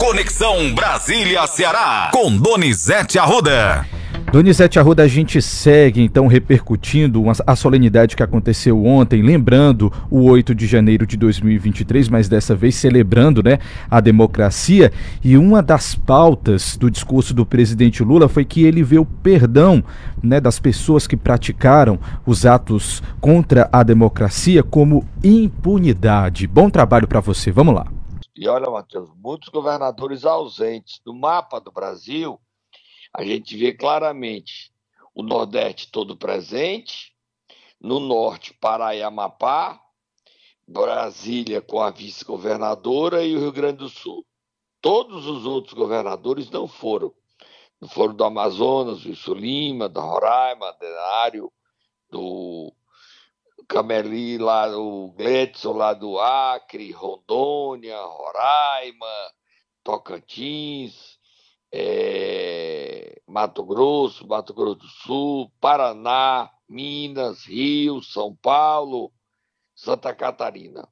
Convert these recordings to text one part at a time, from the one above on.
Conexão Brasília-Ceará, com Donizete Arruda. Donizete Arruda, a gente segue então repercutindo a solenidade que aconteceu ontem, lembrando o 8 de janeiro de 2023, mas dessa vez celebrando né, a democracia. E uma das pautas do discurso do presidente Lula foi que ele vê o perdão né, das pessoas que praticaram os atos contra a democracia como impunidade. Bom trabalho para você, vamos lá. E olha, Matheus, muitos governadores ausentes do mapa do Brasil a gente vê claramente o Nordeste todo presente, no Norte, Pará e Amapá, Brasília com a vice-governadora e o Rio Grande do Sul. Todos os outros governadores não foram. Não foram do Amazonas, Wilson Lima, do Roraima, Denário, do Cameli, lá do Gletson, lá do Acre, Rondônia, Roraima, Tocantins, é, Mato Grosso, Mato Grosso do Sul, Paraná, Minas, Rio, São Paulo, Santa Catarina.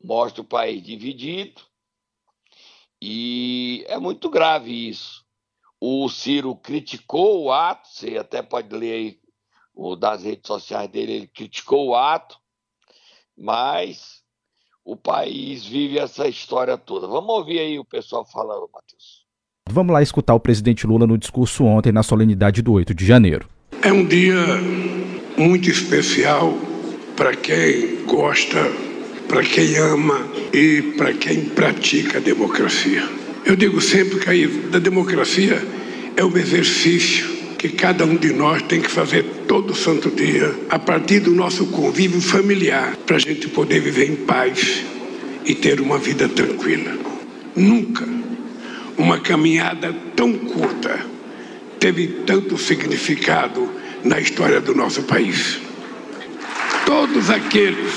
Mostra o país dividido e é muito grave isso. O Ciro criticou o ato, você até pode ler aí o das redes sociais dele, ele criticou o ato, mas o país vive essa história toda. Vamos ouvir aí o pessoal falando, Matheus. Vamos lá escutar o presidente Lula no discurso ontem na solenidade do 8 de janeiro. É um dia muito especial para quem gosta, para quem ama e para quem pratica a democracia. Eu digo sempre que a democracia é um exercício que cada um de nós tem que fazer todo santo dia, a partir do nosso convívio familiar, para a gente poder viver em paz e ter uma vida tranquila. Nunca uma caminhada tão curta teve tanto significado na história do nosso país. Todos aqueles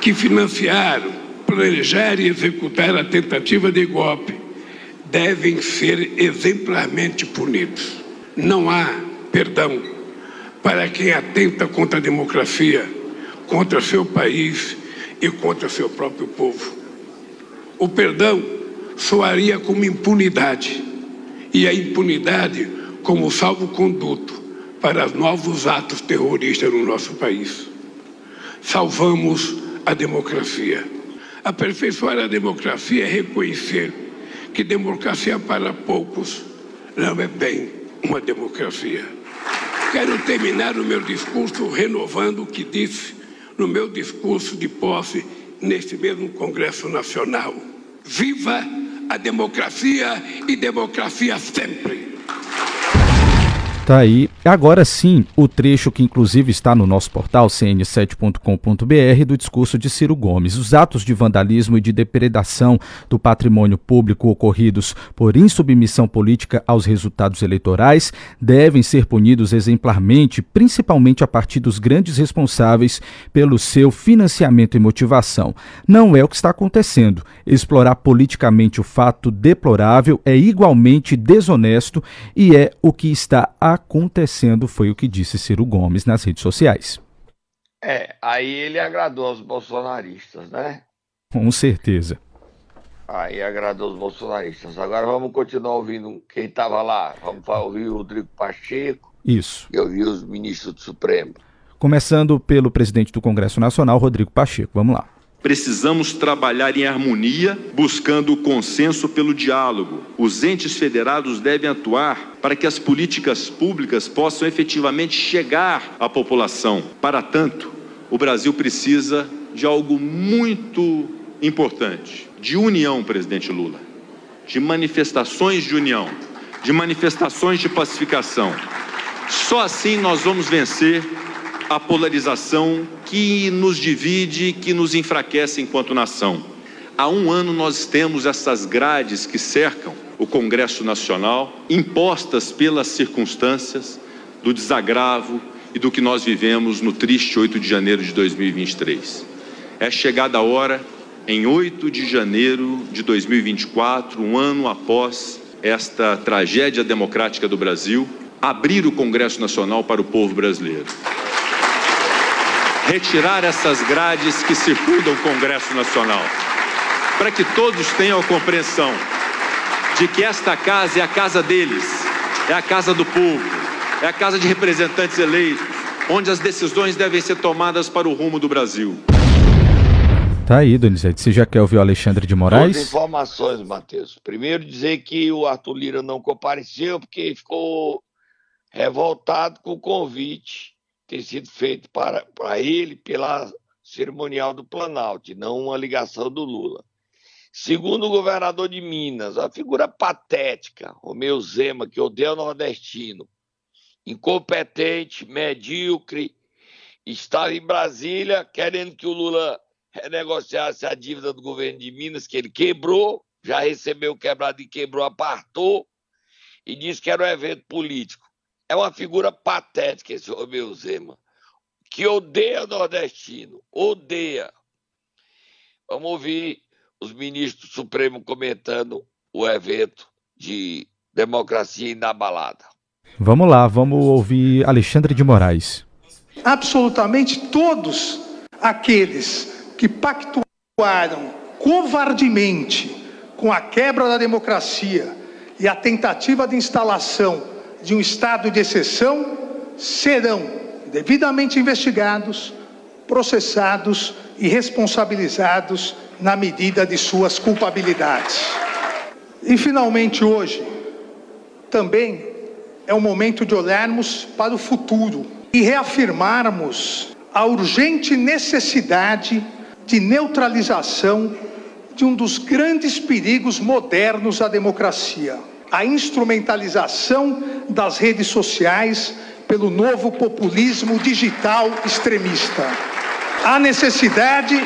que financiaram, planejaram e executaram a tentativa de golpe devem ser exemplarmente punidos. Não há perdão para quem atenta contra a democracia, contra seu país e contra seu próprio povo. O perdão soaria como impunidade, e a impunidade como salvo-conduto para novos atos terroristas no nosso país. Salvamos a democracia. Aperfeiçoar a democracia é reconhecer que democracia para poucos não é bem uma democracia. Quero terminar o meu discurso renovando o que disse no meu discurso de posse neste mesmo Congresso Nacional. Viva a democracia e democracia sempre! Tá aí. Agora sim, o trecho que inclusive está no nosso portal cn7.com.br do discurso de Ciro Gomes. Os atos de vandalismo e de depredação do patrimônio público ocorridos por insubmissão política aos resultados eleitorais devem ser punidos exemplarmente, principalmente a partir dos grandes responsáveis pelo seu financiamento e motivação. Não é o que está acontecendo. Explorar politicamente o fato deplorável é igualmente desonesto e é o que está acontecendo acontecendo, foi o que disse Ciro Gomes nas redes sociais. É, aí ele agradou aos bolsonaristas, né? Com certeza. Aí agradou os bolsonaristas. Agora vamos continuar ouvindo quem estava lá. Vamos ouvir o Rodrigo Pacheco. Isso. E ouvir os ministros do Supremo. Começando pelo presidente do Congresso Nacional, Rodrigo Pacheco. Vamos lá. Precisamos trabalhar em harmonia, buscando o consenso pelo diálogo. Os entes federados devem atuar para que as políticas públicas possam efetivamente chegar à população. Para tanto, o Brasil precisa de algo muito importante: de união, presidente Lula, de manifestações de união, de manifestações de pacificação. Só assim nós vamos vencer a polarização que nos divide, que nos enfraquece enquanto nação. Há um ano nós temos essas grades que cercam o Congresso Nacional, impostas pelas circunstâncias do desagravo e do que nós vivemos no triste 8 de janeiro de 2023. É chegada a hora, em 8 de janeiro de 2024, um ano após esta tragédia democrática do Brasil, abrir o Congresso Nacional para o povo brasileiro retirar essas grades que circundam o Congresso Nacional. para que todos tenham a compreensão de que esta casa é a casa deles, é a casa do povo, é a casa de representantes eleitos, onde as decisões devem ser tomadas para o rumo do Brasil. Tá aí, Donizete. Você já quer ouvir o Alexandre de Moraes? Duas informações, Matheus. Primeiro, dizer que o Arthur Lira não compareceu porque ficou revoltado com o convite ter sido feito para, para ele pela cerimonial do Planalto, não uma ligação do Lula. Segundo o governador de Minas, a figura patética, Romeu Zema, que odeia o nordestino, incompetente, medíocre, estava em Brasília querendo que o Lula renegociasse a dívida do governo de Minas, que ele quebrou, já recebeu quebrado e quebrou, apartou, e disse que era um evento político. É uma figura patética esse Romeu Zema, que odeia o nordestino, odeia. Vamos ouvir os ministros do Supremo comentando o evento de democracia inabalada. Vamos lá, vamos ouvir Alexandre de Moraes. Absolutamente todos aqueles que pactuaram covardemente com a quebra da democracia e a tentativa de instalação de um estado de exceção serão devidamente investigados, processados e responsabilizados na medida de suas culpabilidades. E finalmente hoje também é o momento de olharmos para o futuro e reafirmarmos a urgente necessidade de neutralização de um dos grandes perigos modernos à democracia, a instrumentalização das redes sociais pelo novo populismo digital extremista. A necessidade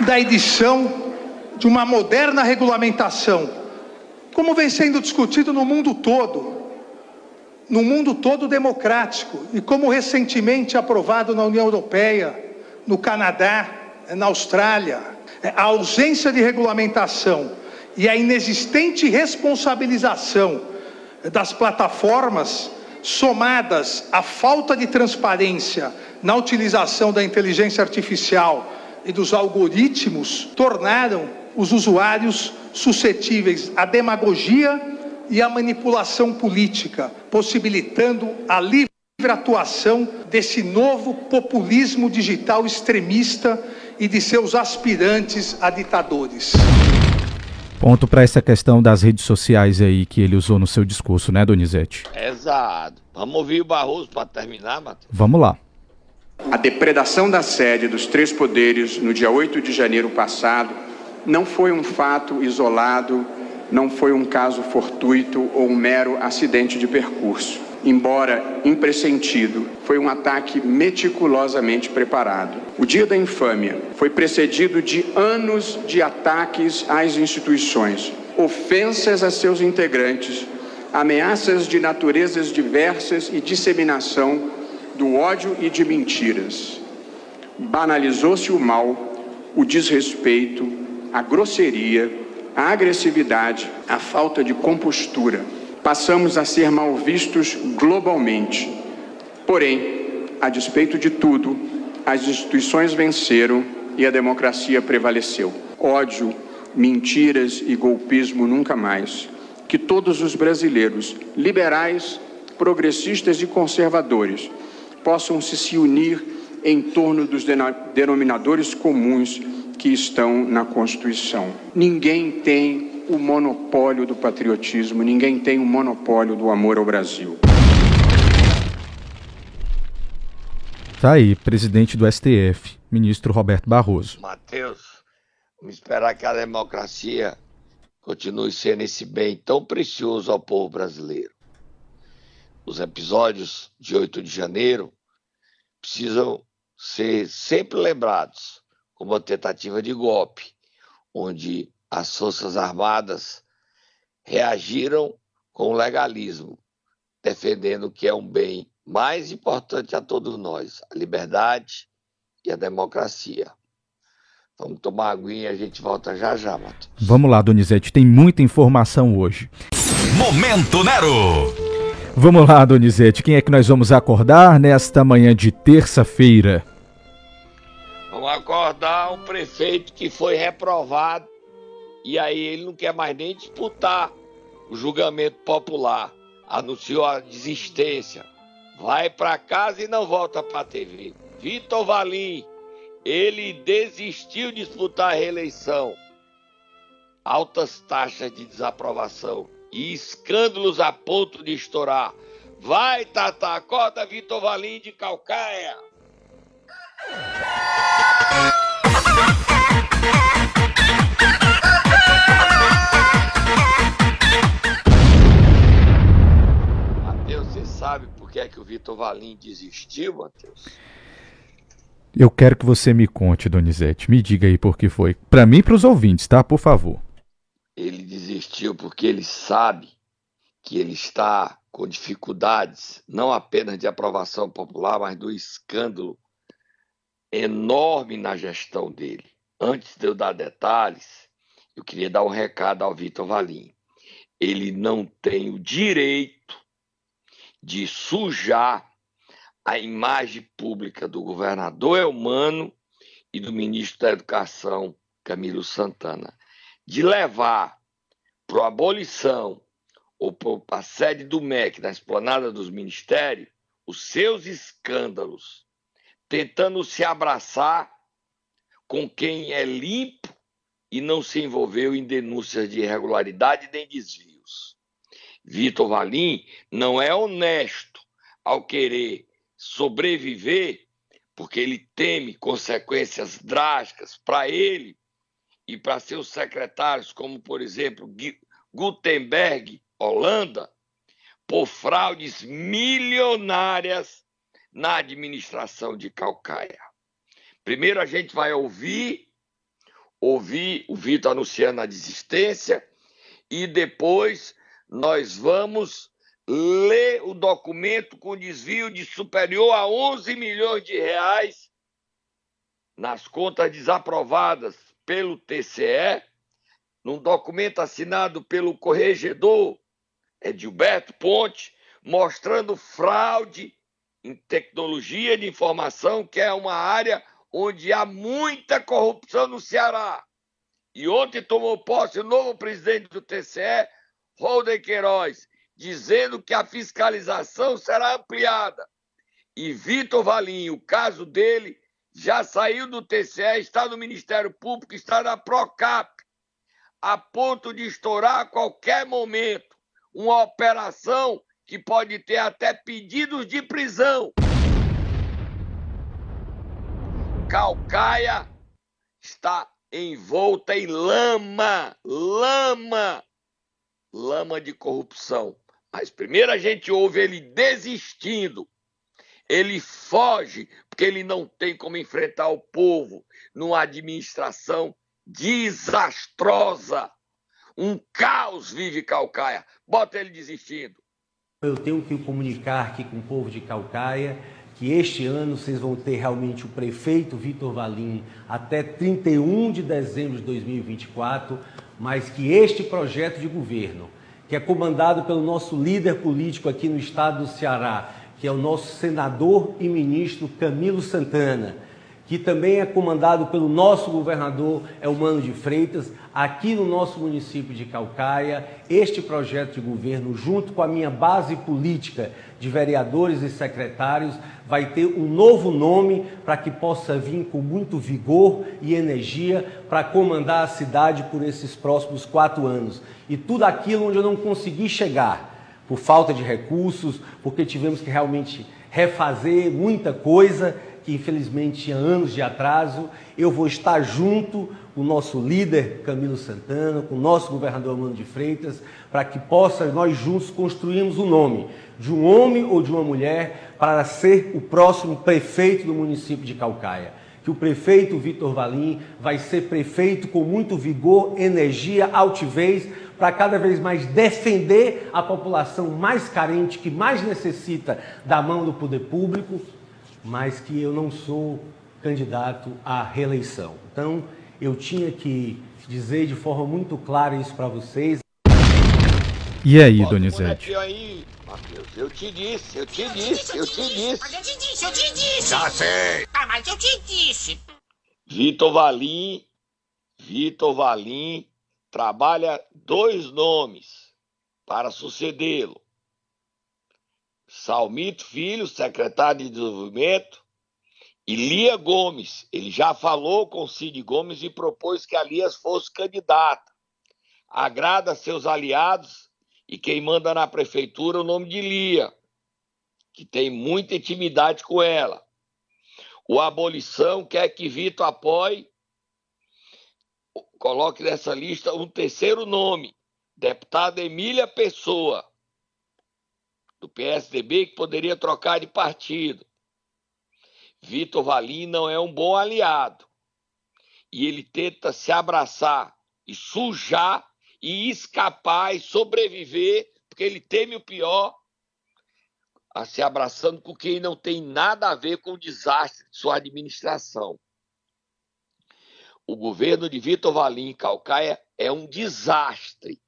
da edição de uma moderna regulamentação, como vem sendo discutido no mundo todo, no mundo todo democrático, e como recentemente aprovado na União Europeia, no Canadá, na Austrália, é a ausência de regulamentação e a inexistente responsabilização das plataformas, somadas à falta de transparência na utilização da inteligência artificial e dos algoritmos, tornaram os usuários suscetíveis à demagogia e à manipulação política, possibilitando a livre atuação desse novo populismo digital extremista e de seus aspirantes a ditadores. Ponto para essa questão das redes sociais aí que ele usou no seu discurso, né, Donizete? Exato. Vamos ouvir o Barroso para terminar, Matheus? Vamos lá. A depredação da sede dos três poderes no dia 8 de janeiro passado não foi um fato isolado, não foi um caso fortuito ou um mero acidente de percurso embora impressentido, foi um ataque meticulosamente preparado. O Dia da Infâmia foi precedido de anos de ataques às instituições, ofensas a seus integrantes, ameaças de naturezas diversas e disseminação do ódio e de mentiras. Banalizou-se o mal, o desrespeito, a grosseria, a agressividade, a falta de compostura passamos a ser mal vistos globalmente. Porém, a despeito de tudo, as instituições venceram e a democracia prevaleceu. Ódio, mentiras e golpismo nunca mais. Que todos os brasileiros, liberais, progressistas e conservadores, possam se unir em torno dos denominadores comuns que estão na Constituição. Ninguém tem o monopólio do patriotismo, ninguém tem o monopólio do amor ao Brasil. Tá aí, presidente do STF, ministro Roberto Barroso. Matheus, vamos esperar que a democracia continue sendo esse bem tão precioso ao povo brasileiro. Os episódios de 8 de janeiro precisam ser sempre lembrados como uma tentativa de golpe, onde as Forças Armadas reagiram com legalismo, defendendo o que é um bem mais importante a todos nós, a liberdade e a democracia. Vamos tomar aguinha e a gente volta já já, Matheus. Vamos lá, Donizete, tem muita informação hoje. Momento Nero! Vamos lá, Donizete, quem é que nós vamos acordar nesta manhã de terça-feira? Vamos acordar um prefeito que foi reprovado e aí ele não quer mais nem disputar o julgamento popular. Anunciou a desistência. Vai para casa e não volta para a TV. Vitor Valim, ele desistiu de disputar a reeleição. Altas taxas de desaprovação e escândalos a ponto de estourar. Vai, Tata, acorda Vitor Valim de Calcaia. Valim desistiu, Matheus? Eu quero que você me conte, Donizete. Me diga aí por que foi. Para mim e para os ouvintes, tá? Por favor. Ele desistiu porque ele sabe que ele está com dificuldades, não apenas de aprovação popular, mas do escândalo enorme na gestão dele. Antes de eu dar detalhes, eu queria dar um recado ao Vitor Valim. Ele não tem o direito de sujar a imagem pública do governador Elmano e do ministro da Educação, Camilo Santana, de levar para a abolição ou para a sede do MEC, na esplanada dos ministérios, os seus escândalos, tentando se abraçar com quem é limpo e não se envolveu em denúncias de irregularidade nem desvios. Vitor Valim não é honesto ao querer sobreviver, porque ele teme consequências drásticas para ele e para seus secretários, como, por exemplo, Gutenberg, Holanda, por fraudes milionárias na administração de Calcaia. Primeiro a gente vai ouvir, ouvir o Vitor anunciando a desistência, e depois nós vamos lê o documento com desvio de superior a 11 milhões de reais nas contas desaprovadas pelo TCE, num documento assinado pelo corregedor Edilberto Ponte, mostrando fraude em tecnologia de informação, que é uma área onde há muita corrupção no Ceará. E ontem tomou posse o novo presidente do TCE, Holden Queiroz, dizendo que a fiscalização será ampliada. E Vitor Valim, o caso dele, já saiu do TCE, está no Ministério Público, está na Procap, a ponto de estourar a qualquer momento uma operação que pode ter até pedidos de prisão. Calcaia está envolta em lama, lama, lama de corrupção. Mas primeiro a gente ouve ele desistindo. Ele foge porque ele não tem como enfrentar o povo numa administração desastrosa. Um caos vive Calcaia. Bota ele desistindo. Eu tenho que comunicar aqui com o povo de Calcaia que este ano vocês vão ter realmente o prefeito Vitor Valim até 31 de dezembro de 2024, mas que este projeto de governo que é comandado pelo nosso líder político aqui no estado do Ceará, que é o nosso senador e ministro Camilo Santana, que também é comandado pelo nosso governador Elmano de Freitas, aqui no nosso município de Calcaia. Este projeto de governo, junto com a minha base política de vereadores e secretários, vai ter um novo nome para que possa vir com muito vigor e energia para comandar a cidade por esses próximos quatro anos. E tudo aquilo onde eu não consegui chegar, por falta de recursos, porque tivemos que realmente refazer muita coisa que infelizmente tinha anos de atraso, eu vou estar junto com o nosso líder Camilo Santana, com o nosso governador Mano de Freitas, para que possa nós juntos construirmos o nome de um homem ou de uma mulher para ser o próximo prefeito do município de Calcaia. Que o prefeito Vitor Valim vai ser prefeito com muito vigor, energia, altivez, para cada vez mais defender a população mais carente, que mais necessita da mão do poder público, mas que eu não sou candidato à reeleição. Então, eu tinha que dizer de forma muito clara isso para vocês. E aí, Donizete? Aí, Matheus, eu te disse, eu te disse, eu te disse. Mas eu te disse, eu te disse. Já sei. Ah, mas eu te disse. Vitor Valim, Vitor Valim trabalha dois nomes para sucedê-lo. Salmito Filho, secretário de Desenvolvimento, e Lia Gomes. Ele já falou com Cid Gomes e propôs que a Lias fosse candidata. Agrada seus aliados e quem manda na prefeitura o nome de Lia, que tem muita intimidade com ela. O Abolição quer que Vitor apoie, coloque nessa lista um terceiro nome, deputada Emília Pessoa, do PSDB, que poderia trocar de partido. Vitor Valim não é um bom aliado. E ele tenta se abraçar e sujar e escapar e sobreviver, porque ele teme o pior, a se abraçando com quem não tem nada a ver com o desastre de sua administração. O governo de Vitor Valim em Calcaia é um desastre.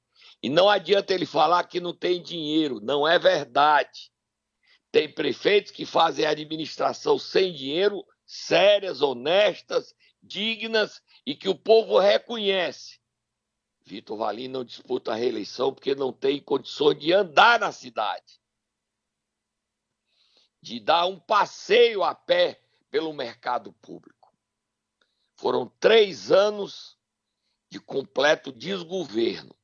E não adianta ele falar que não tem dinheiro, não é verdade. Tem prefeitos que fazem administração sem dinheiro, sérias, honestas, dignas e que o povo reconhece. Vitor Valim não disputa a reeleição porque não tem condições de andar na cidade, de dar um passeio a pé pelo mercado público. Foram três anos de completo desgoverno.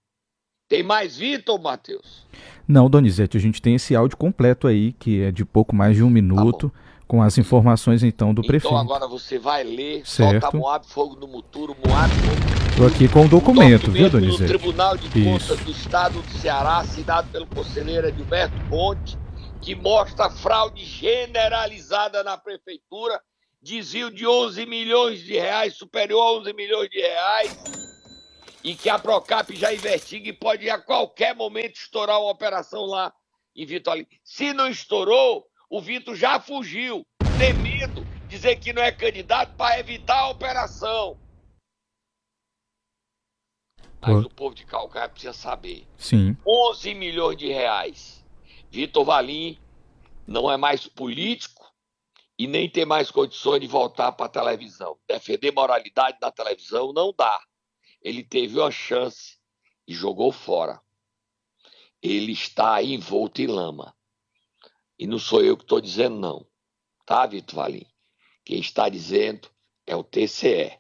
Tem mais Vitor, Matheus? Não, Donizete, a gente tem esse áudio completo aí, que é de pouco mais de um minuto, tá com as informações então do então, prefeito. Então agora você vai ler, certo. solta Moab, fogo no muturo, Moab, fogo Estou aqui com o documento, documento viu, Donizete? do Tribunal de Contas do Estado do Ceará, assinado pelo conselheiro Edilberto Ponte, que mostra fraude generalizada na prefeitura, desvio de 11 milhões de reais, superior a 11 milhões de reais, e que a Procap já investiga e pode a qualquer momento estourar uma operação lá em Vitor Se não estourou, o Vitor já fugiu, tem medo, dizer que não é candidato para evitar a operação. Mas o povo de Calcaia precisa saber. Sim. 11 milhões de reais. Vitor Valim não é mais político e nem tem mais condições de voltar para a televisão. Defender moralidade na televisão não dá. Ele teve uma chance e jogou fora. Ele está envolto em lama. E não sou eu que estou dizendo, não. Tá, Vitor Valim? Quem está dizendo é o TCE.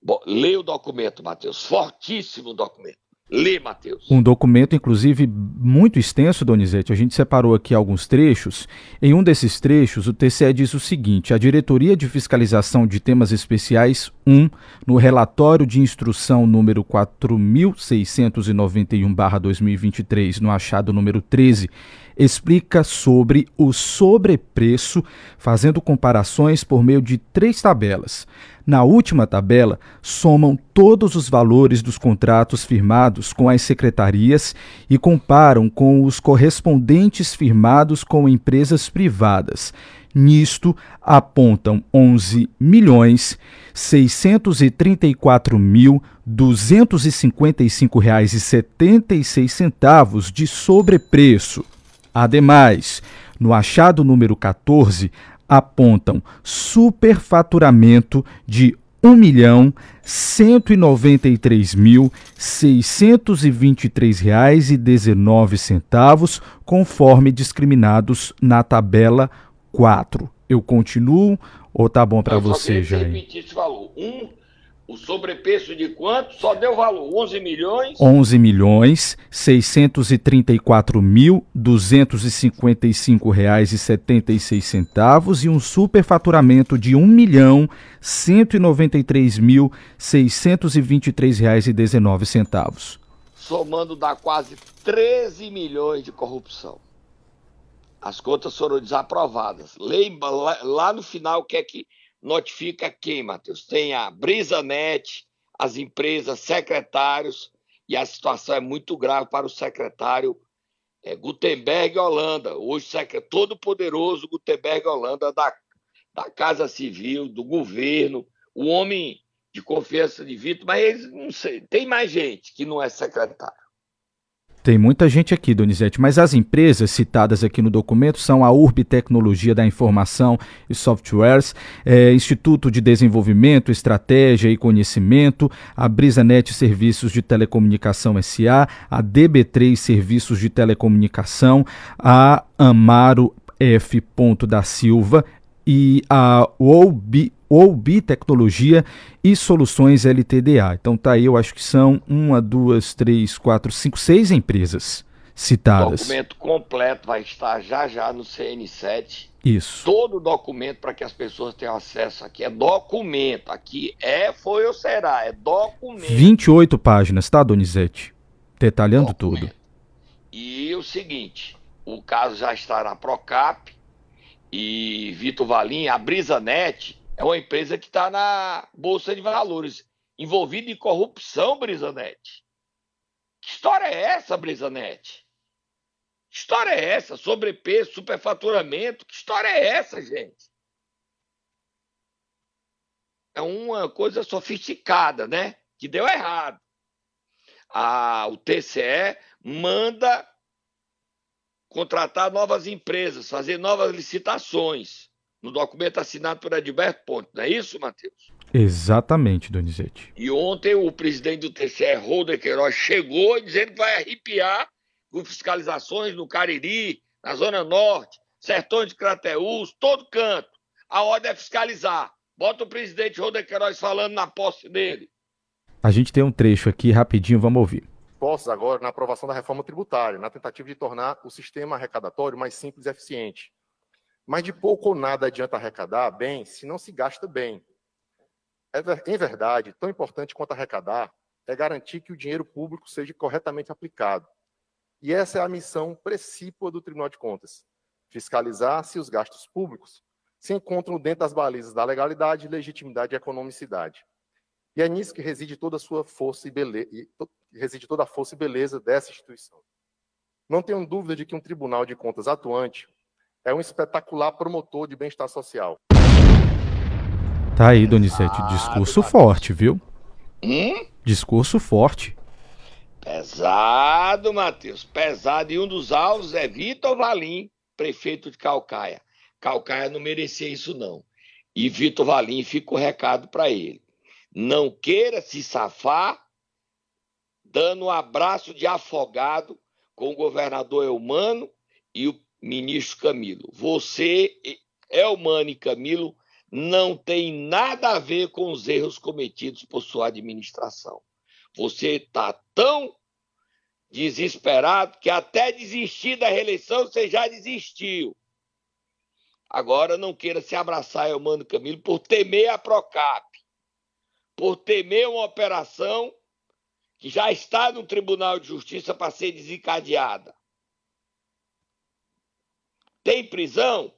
Bom, leia o documento, Matheus. Fortíssimo documento. Lê, Matheus. Um documento, inclusive, muito extenso, Donizete. A gente separou aqui alguns trechos. Em um desses trechos, o TCE diz o seguinte: a Diretoria de Fiscalização de Temas Especiais 1, no relatório de instrução número 4691-2023, no achado número 13, explica sobre o sobrepreço, fazendo comparações por meio de três tabelas. Na última tabela, somam todos os valores dos contratos firmados com as secretarias e comparam com os correspondentes firmados com empresas privadas. Nisto, apontam 11 milhões 634 mil 255 reais e 76 centavos de sobrepreço. Ademais, no achado número 14, apontam superfaturamento de um milhão cento e noventa e três mil seiscentos e vinte e três reais e dezenove centavos, conforme discriminados na tabela 4. Eu continuo ou tá bom para você, Jair? repetir esse valor. Um o sobrepreço de quanto? Só deu valor 11 milhões? 11 milhões 634 mil 255 reais e 76 centavos e um superfaturamento de 1 milhão 193 mil 623 reais e 19 centavos. Somando dá quase 13 milhões de corrupção. As contas foram desaprovadas. Lembra lá, lá no final o que é que notifica quem, Matheus? Tem a BrisaNet, as empresas, secretários, e a situação é muito grave para o secretário é, Gutenberg Holanda, hoje todo poderoso Gutenberg Holanda da, da Casa Civil, do governo, o homem de confiança de Vitor, mas eles não sei, tem mais gente que não é secretário. Tem muita gente aqui, Donizete, mas as empresas citadas aqui no documento são a Urb Tecnologia da Informação e Softwares, é, Instituto de Desenvolvimento, Estratégia e Conhecimento, a BrisaNet Serviços de Telecomunicação SA, a DB3 Serviços de Telecomunicação, a Amaro F. da Silva e a OUB ou Tecnologia e Soluções LTDA. Então tá aí, eu acho que são uma, duas, três, quatro, cinco, seis empresas citadas. O documento completo vai estar já já no CN7. Isso. Todo o documento para que as pessoas tenham acesso aqui é documento. Aqui é, foi ou será, é documento. 28 páginas, tá, Donizete? Detalhando documento. tudo. E o seguinte, o caso já está na Procap e Vitor Valim, a BrisaNet, é uma empresa que está na Bolsa de Valores, envolvida em corrupção, Brisanet. Que história é essa, Brisanet? Que história é essa? Sobrepeso, superfaturamento? Que história é essa, gente? É uma coisa sofisticada, né? Que deu errado. A, o TCE manda contratar novas empresas, fazer novas licitações no documento assinado por Edilberto Ponte, não é isso, Matheus? Exatamente, Donizete. E ontem o presidente do TCE, Holder Queiroz, chegou dizendo que vai arrepiar com fiscalizações no Cariri, na Zona Norte, Sertões de Crateús, todo canto. A ordem é fiscalizar. Bota o presidente Holder Queiroz falando na posse dele. A gente tem um trecho aqui rapidinho, vamos ouvir. Postos agora na aprovação da reforma tributária, na tentativa de tornar o sistema arrecadatório mais simples e eficiente mas de pouco ou nada adianta arrecadar bem se não se gasta bem. É, em verdade, tão importante quanto arrecadar é garantir que o dinheiro público seja corretamente aplicado. E essa é a missão precípua do Tribunal de Contas: fiscalizar se os gastos públicos se encontram dentro das balizas da legalidade, legitimidade e economicidade. E é nisso que reside toda a sua força e beleza, reside toda a força e beleza dessa instituição. Não tenho dúvida de que um Tribunal de Contas atuante é um espetacular promotor de bem-estar social. Tá aí, Donizete, discurso forte, viu? Hum? Discurso forte. Pesado, Matheus, pesado. E um dos alvos é Vitor Valim, prefeito de Calcaia. Calcaia não merecia isso, não. E Vitor Valim fica o recado para ele. Não queira se safar dando um abraço de afogado com o governador Eumano e o ministro Camilo. Você, Elmano e Camilo, não tem nada a ver com os erros cometidos por sua administração. Você está tão desesperado que até desistir da reeleição você já desistiu. Agora não queira se abraçar, Elmano Camilo, por temer a Procap, por temer uma operação que já está no Tribunal de Justiça para ser desencadeada. Tem prisão?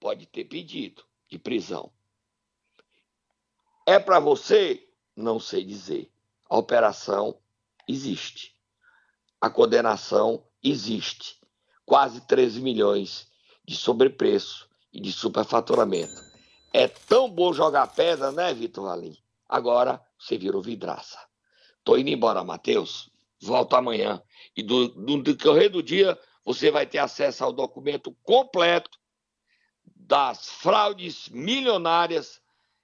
Pode ter pedido de prisão. É para você? Não sei dizer. A operação existe. A condenação existe. Quase 13 milhões de sobrepreço e de superfaturamento. É tão bom jogar pedra, né, Vitor Valim? Agora você virou vidraça. Tô indo embora, Matheus. Volto amanhã. E do, do decorrer do dia, você vai ter acesso ao documento completo das fraudes milionárias.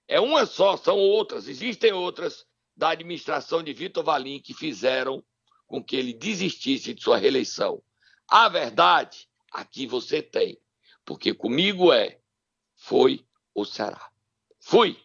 É uma só, são outras, existem outras da administração de Vitor Valim que fizeram com que ele desistisse de sua reeleição. A verdade, aqui você tem, porque comigo é, foi ou será. Fui!